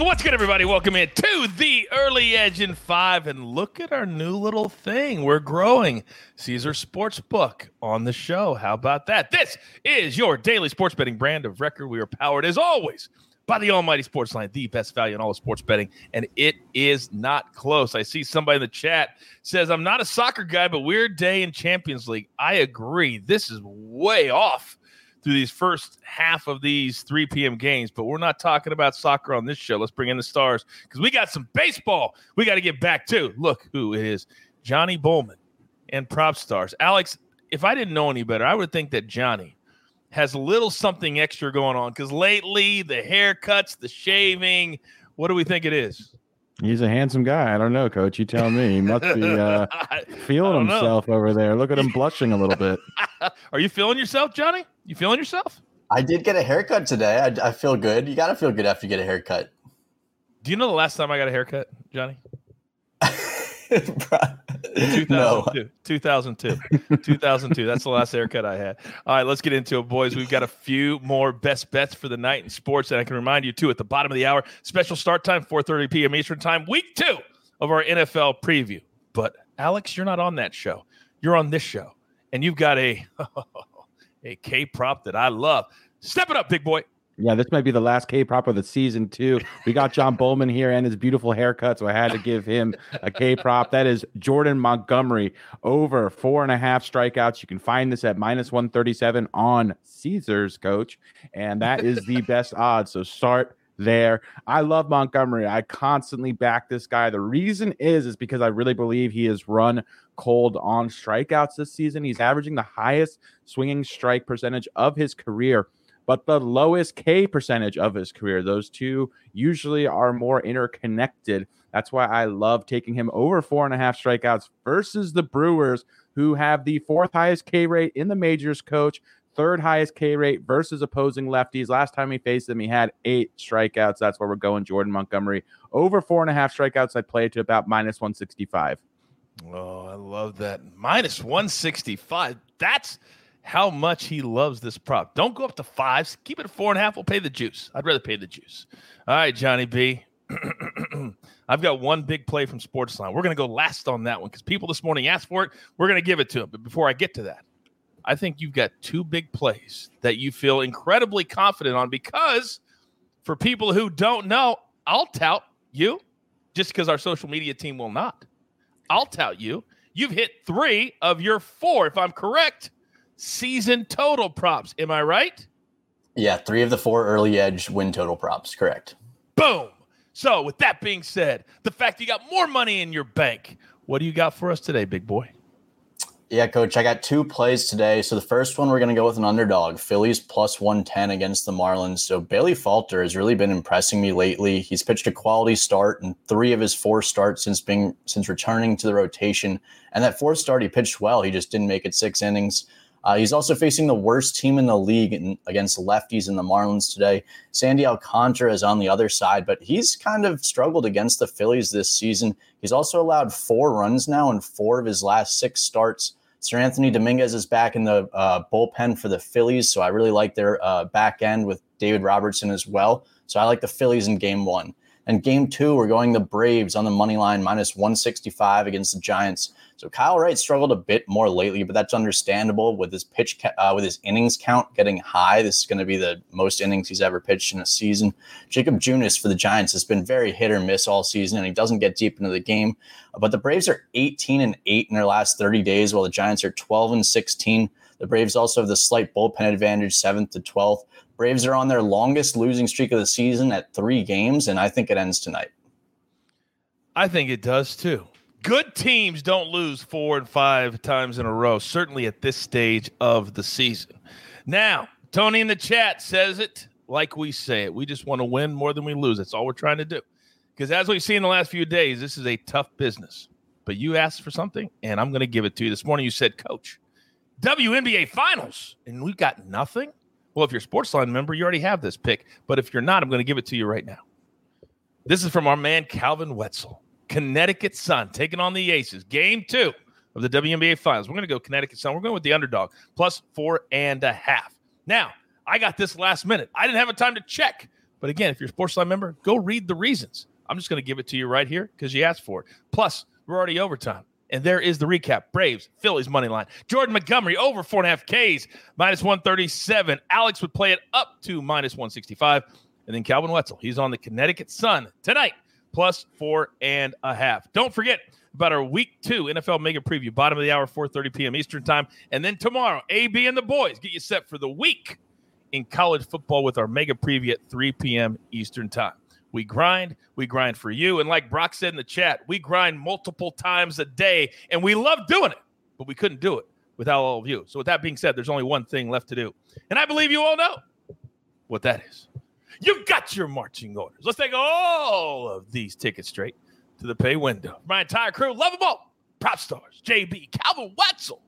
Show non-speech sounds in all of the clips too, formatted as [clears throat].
What's good, everybody? Welcome in to the Early Edge in Five, and look at our new little thing. We're growing. Caesars Sportsbook on the show. How about that? This is your daily sports betting brand of record. We are powered, as always, by the Almighty SportsLine, the best value in all of sports betting, and it is not close. I see somebody in the chat says, "I'm not a soccer guy, but weird day in Champions League." I agree. This is way off through these first half of these 3 p.m. games, but we're not talking about soccer on this show. Let's bring in the stars because we got some baseball we got to get back to. Look who it is Johnny Bollman and PropStarz. Alex, if I didn't know any better, I would think that Johnny has a little something extra going on because lately the haircuts, the shaving, what do we think it is? He's a handsome guy. I don't know, coach. You tell me. He must be uh, [laughs] feeling himself know. over there. Look at him blushing a little bit. [laughs] Are you feeling yourself, Johnny? You feeling yourself? I did get a haircut today. I, I feel good. You got to feel good after you get a haircut. Do you know the last time I got a haircut, Johnny? 2002. No. 2002. 2002. That's the last haircut I had. All right, let's get into it, boys. We've got a few more best bets for the night in sports. And I can remind you, too, at the bottom of the hour, special start time, 4.30 p.m. Eastern time, week two of our NFL preview. But, Alex, you're not on that show. You're on this show. And you've got a, [laughs] a K prop that I love. Step it up, big boy. Yeah, this might be the last K prop of the season too. We got John [laughs] Bollman here and his beautiful haircut, so I had to give him a K prop. That is Jordan Montgomery over four and a half strikeouts. You can find this at minus one thirty seven on Caesars, coach, and that is the [laughs] best odds. So start there. I love Montgomery. I constantly back this guy. The reason is is because I really believe he has run cold on strikeouts this season. He's averaging the highest swinging strike percentage of his career but the lowest K percentage of his career. Those two usually are more interconnected. That's why I love taking him over four and a half strikeouts versus the Brewers, who have the fourth highest K rate in the majors, coach. Third highest K rate versus opposing lefties. Last time he faced them, he had eight strikeouts. That's where we're going. Jordan Montgomery over four and a half strikeouts. I'd play it to about minus 165. Oh, I love that. Minus 165. That's how much he loves this prop. Don't go up to fives. Keep it at four and a half. We'll pay the juice. I'd rather pay the juice. All right, Johnny B. [clears throat] I've got one big play from Sportsline. We're going to go last on that one because people this morning asked for it. We're going to give it to them. But before I get to that, I think you've got two big plays that you feel incredibly confident on because for people who don't know, I'll tout you just because our social media team will not. I'll tout you. You've hit three of your four, if I'm correct season total props. Am I right? Yeah, three of the four early edge win total props. Correct. Boom. So, with that being said, the fact you got more money in your bank, what do you got for us today, big boy? Yeah, coach, I got two plays today. So the first one, we're going to go with an underdog, Phillies plus 110 against the Marlins. So Bailey Falter has really been impressing me lately. He's pitched a quality start in three of his four starts since being since returning to the rotation. And that fourth start, he pitched well. He just didn't make it six innings. Uh, he's also facing the worst team in the league in, against lefties in the Marlins today. Sandy Alcantara is on the other side, but he's kind of struggled against the Phillies this season. He's also allowed four runs now in four of his last six starts. Seranthony Dominguez is back in the uh, bullpen for the Phillies, so I really like their uh, back end with David Robertson as well. So I like the Phillies in game one. And game two, we're going the Braves on the money line minus 165 against the Giants. So Kyle Wright struggled a bit more lately, but that's understandable with his pitch uh, with his innings count getting high. This is going to be the most innings he's ever pitched in a season. Jakob Junis for the Giants has been very hit or miss all season, and he doesn't get deep into the game. But the Braves are 18 and 8 in their last 30 days, while the Giants are 12 and 16. The Braves also have the slight bullpen advantage, seventh to 12th. Braves are on their longest losing streak of the season at three games, and I think it ends tonight. I think it does too good teams don't lose four and five times in a row, certainly at this stage of the season. Now, Tony in the chat says it like we say it. We just want to win more than we lose. That's all we're trying to do. Because as we've seen in the last few days, this is a tough business. But you asked for something, and I'm going to give it to you. This morning you said, Coach, WNBA Finals, and we've got nothing. Well, if you're a Sportsline member, you already have this pick. But if you're not, I'm going to give it to you right now. This is from our man Calvin Wetzel. Connecticut Sun taking on the Aces. Game two of the WNBA Finals. We're going to go Connecticut Sun. We're going with the underdog plus four and a half. Now, I got this last minute. I didn't have a time to check But again, if you're a Sportsline member, go read the reasons. I'm just going to give it to you right here because you asked for it. Plus, we're already overtime. And there is the recap. Braves, Phillies money line. Jordan Montgomery over four and a half Ks, minus 137. Alex would play it up to minus 165. And then Calvin Wetzel, he's on the Connecticut Sun tonight, plus four and a half. Don't forget about our week two NFL mega preview, bottom of the hour, 4:30 p.m. Eastern time. And then tomorrow, AB and the boys get you set for the week in college football with our mega preview at 3 p.m. Eastern time. We grind, we grind for you. And like Brock said in the chat, we grind multiple times a day, and we love doing it, but we couldn't do it without all of you. So, with that being said, there's only one thing left to do. And I believe you all know what that is. You've got your marching orders. Let's take all of these tickets straight to the pay window. My entire crew, love them all. PropStarz, JB, Calvin Wetzel.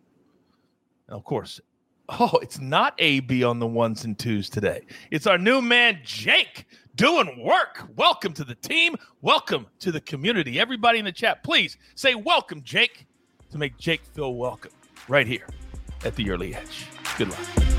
And of course, oh, it's not AB on the ones and twos today. It's our new man, Jake, doing work. Welcome to the team. Welcome to the community. Everybody in the chat, please say welcome, Jake, to make Jake feel welcome right here at the early edge. Good luck.